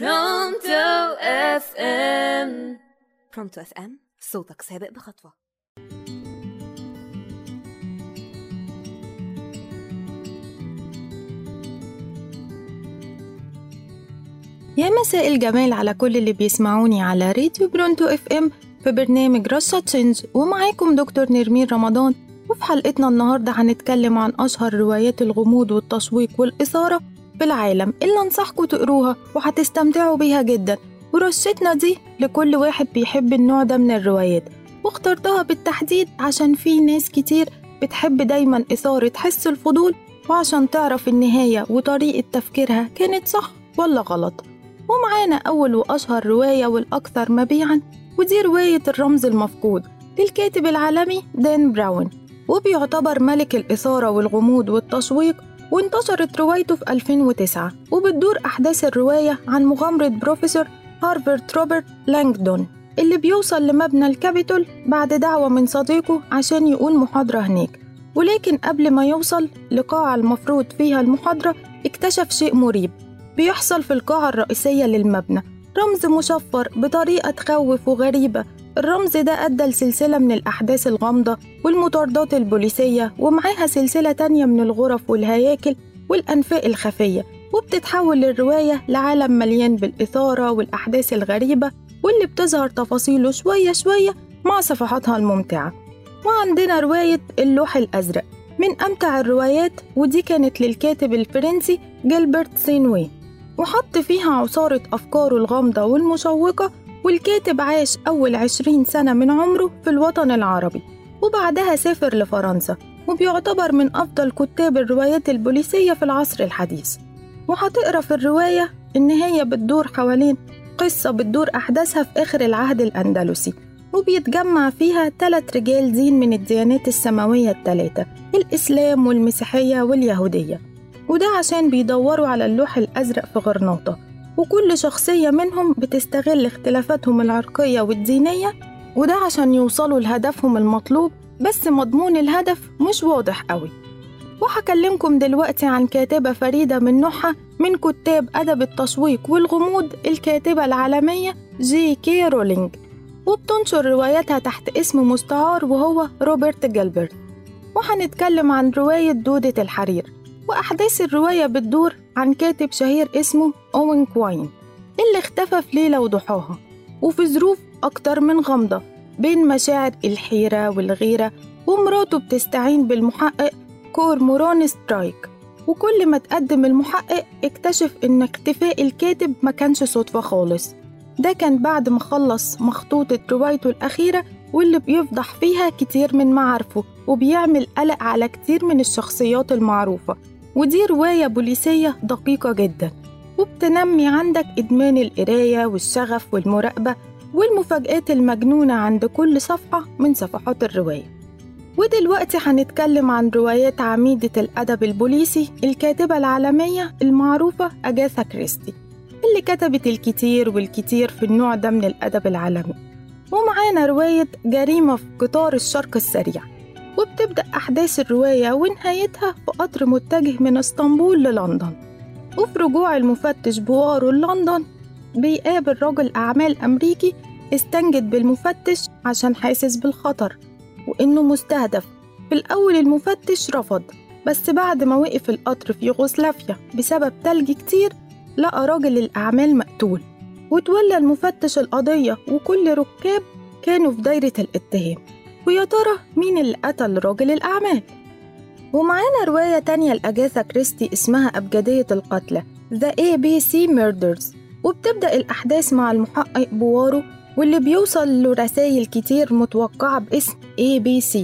Pronto FM Pronto FM صوتك سابق بخطوة. يا مساء الجمال على كل اللي بيسمعوني على راديو Pronto FM في برنامج رشا تشينج ومعاكم دكتور نرمين رمضان. وفي حلقتنا النهاردة هنتكلم عن أشهر روايات الغموض والتشويق والإثارة في العالم اللي أنصحكم تقروها وهتستمتعوا بيها جدا. ورشتنا دي لكل واحد بيحب النوع ده من الروايات. واخترتها بالتحديد عشان في ناس كتير بتحب دايما إثارة حس الفضول وعشان تعرف النهاية وطريقة تفكيرها كانت صح ولا غلط. ومعانا أول وأشهر رواية والأكثر مبيعا ودي رواية الرمز المفقود للكاتب العالمي دان براون. وبيعتبر ملك الإثارة والغموض والتشويق وانتشرت روايته في 2009 وبتدور أحداث الرواية عن مغامرة بروفيسور هارفارد روبرت لانجدون اللي بيوصل لمبنى الكابيتول بعد دعوة من صديقه عشان يقول محاضرة هناك. ولكن قبل ما يوصل لقاعة المفروض فيها المحاضرة اكتشف شيء مريب. بيحصل في القاعة الرئيسية للمبنى رمز مشفر بطريقة تخوف وغريبة الرمز ده أدى لسلسلة من الأحداث الغامضة والمطاردات البوليسية ومعاها سلسلة تانية من الغرف والهياكل والأنفاق الخفية وبتتحول الرواية لعالم مليان بالإثارة والأحداث الغريبة واللي بتظهر تفاصيله شوية شوية مع صفحاتها الممتعة. وعندنا رواية اللوح الأزرق من أمتع الروايات ودي كانت للكاتب الفرنسي جيلبرت سينوي. وحط فيها عصارة أفكاره الغامضة والمشوقة والكاتب عاش أول عشرين سنة من عمره في الوطن العربي وبعدها سافر لفرنسا وبيعتبر من أفضل كتاب الروايات البوليسية في العصر الحديث. وهتقرا في الرواية إن هي بتدور حوالين قصة بتدور أحداثها في آخر العهد الأندلسي وبيتجمع فيها ثلاث رجال دين من الديانات السماوية الثلاثة الإسلام والمسيحية واليهودية. وده عشان بيدوروا على اللوح الأزرق في غرناطة. وكل شخصية منهم بتستغل اختلافاتهم العرقية والدينية وده عشان يوصلوا لهدفهم المطلوب بس مضمون الهدف مش واضح قوي. وهكلمكم دلوقتي عن كاتبة فريدة من نوعها من كتاب أدب التشويق والغموض الكاتبة العالمية جي كي رولينج وبتنشر رواياتها تحت اسم مستعار وهو روبرت جيلبرت وهنتكلم عن رواية دودة الحرير. وأحداث الرواية بتدور عن كاتب شهير اسمه أوين كواين اللي اختفى في ليلة وضحاها وفي ظروف أكتر من غامضة بين مشاعر الحيرة والغيرة ومراته بتستعين بالمحقق كورموران سترايك. وكل ما تقدم المحقق اكتشف إن اختفاء الكاتب ما كانش صدفة خالص. ده كان بعد ما خلص مخطوطة روايته الأخيرة واللي بيفضح فيها كتير من معارفه وبيعمل قلق على كتير من الشخصيات المعروفة. ودي رواية بوليسية دقيقة جدا وبتنمي عندك إدمان القراية والشغف والمراقبة والمفاجآت المجنونة عند كل صفحة من صفحات الرواية. ودلوقتي هنتكلم عن روايات عميدة الأدب البوليسي الكاتبة العالمية المعروفة أجاثا كريستي اللي كتبت الكتير والكتير في النوع ده من الأدب العالمي. ومعانا رواية جريمة في قطار الشرق السريع. وبتبدأ أحداث الرواية ونهايتها في قطر متجه من إسطنبول للندن. وفي رجوع المفتش بوارو لندن بيقابل رجل أعمال أمريكي استنجد بالمفتش عشان حاسس بالخطر وإنه مستهدف. في الأول المفتش رفض بس بعد ما وقف القطر في يوغوسلافيا بسبب تلج كتير لقى راجل الأعمال مقتول. وتولى المفتش القضية وكل ركاب كانوا في دايرة الاتهام. ويا ترى مين اللي قتل راجل الأعمال؟ ومعانا رواية تانية لأجاثا كريستي اسمها أبجدية القتلى The ABC Murders. وبتبدأ الأحداث مع المحقق بوارو واللي بيوصل له رسايل كتير متوقعة باسم ABC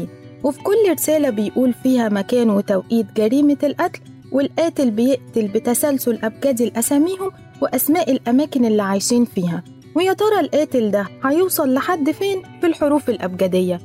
وفي كل رسالة بيقول فيها مكان وتوقيت جريمة القتل والقاتل بيقتل بتسلسل أبجدي لأساميهم وأسماء الأماكن اللي عايشين فيها. ويا ترى القاتل ده هيوصل لحد فين في الحروف الأبجدية؟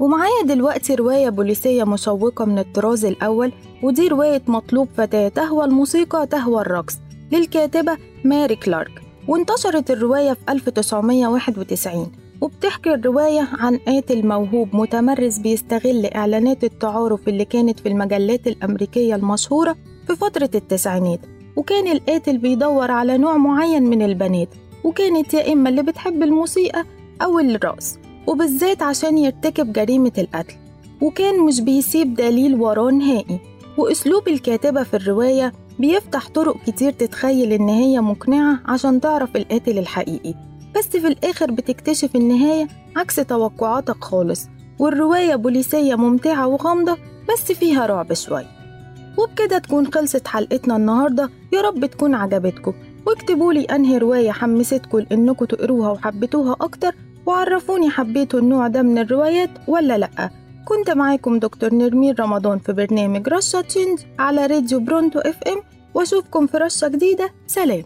ومعايا دلوقتي رواية بوليسية مشوقة من الطراز الأول ودي رواية مطلوب فتاة تهوى الموسيقى تهوى الرقص للكاتبة ماري كلارك. وانتشرت الرواية في 1991 وبتحكي الرواية عن قاتل موهوب متمرس بيستغل إعلانات التعارف اللي كانت في المجلات الأمريكية المشهورة في فترة التسعينات. وكان القاتل بيدور على نوع معين من البنات وكانت يا إما اللي بتحب الموسيقى أو الرقص. وبالذات عشان يرتكب جريمة القتل. وكان مش بيسيب دليل وراه نهائي. وأسلوب الكاتبة في الرواية بيفتح طرق كتير تتخيل إن هي مقنعة عشان تعرف القاتل الحقيقي. بس في الآخر بتكتشف النهاية عكس توقعاتك خالص. والرواية بوليسية ممتعة وغامضة بس فيها رعب شوية وبكده تكون خلصت حلقتنا النهاردة. يا رب تكون عجبتكم. واكتبولي أنهي رواية حمستكم إنكم تقروها وحبيتوها أكتر. وعرفوني حبيتوا النوع ده من الروايات ولا لأ. كنت معاكم دكتور نرمين رمضان في برنامج رشة change على راديو Pronto FM. وأشوفكم في رشة جديدة. سلام.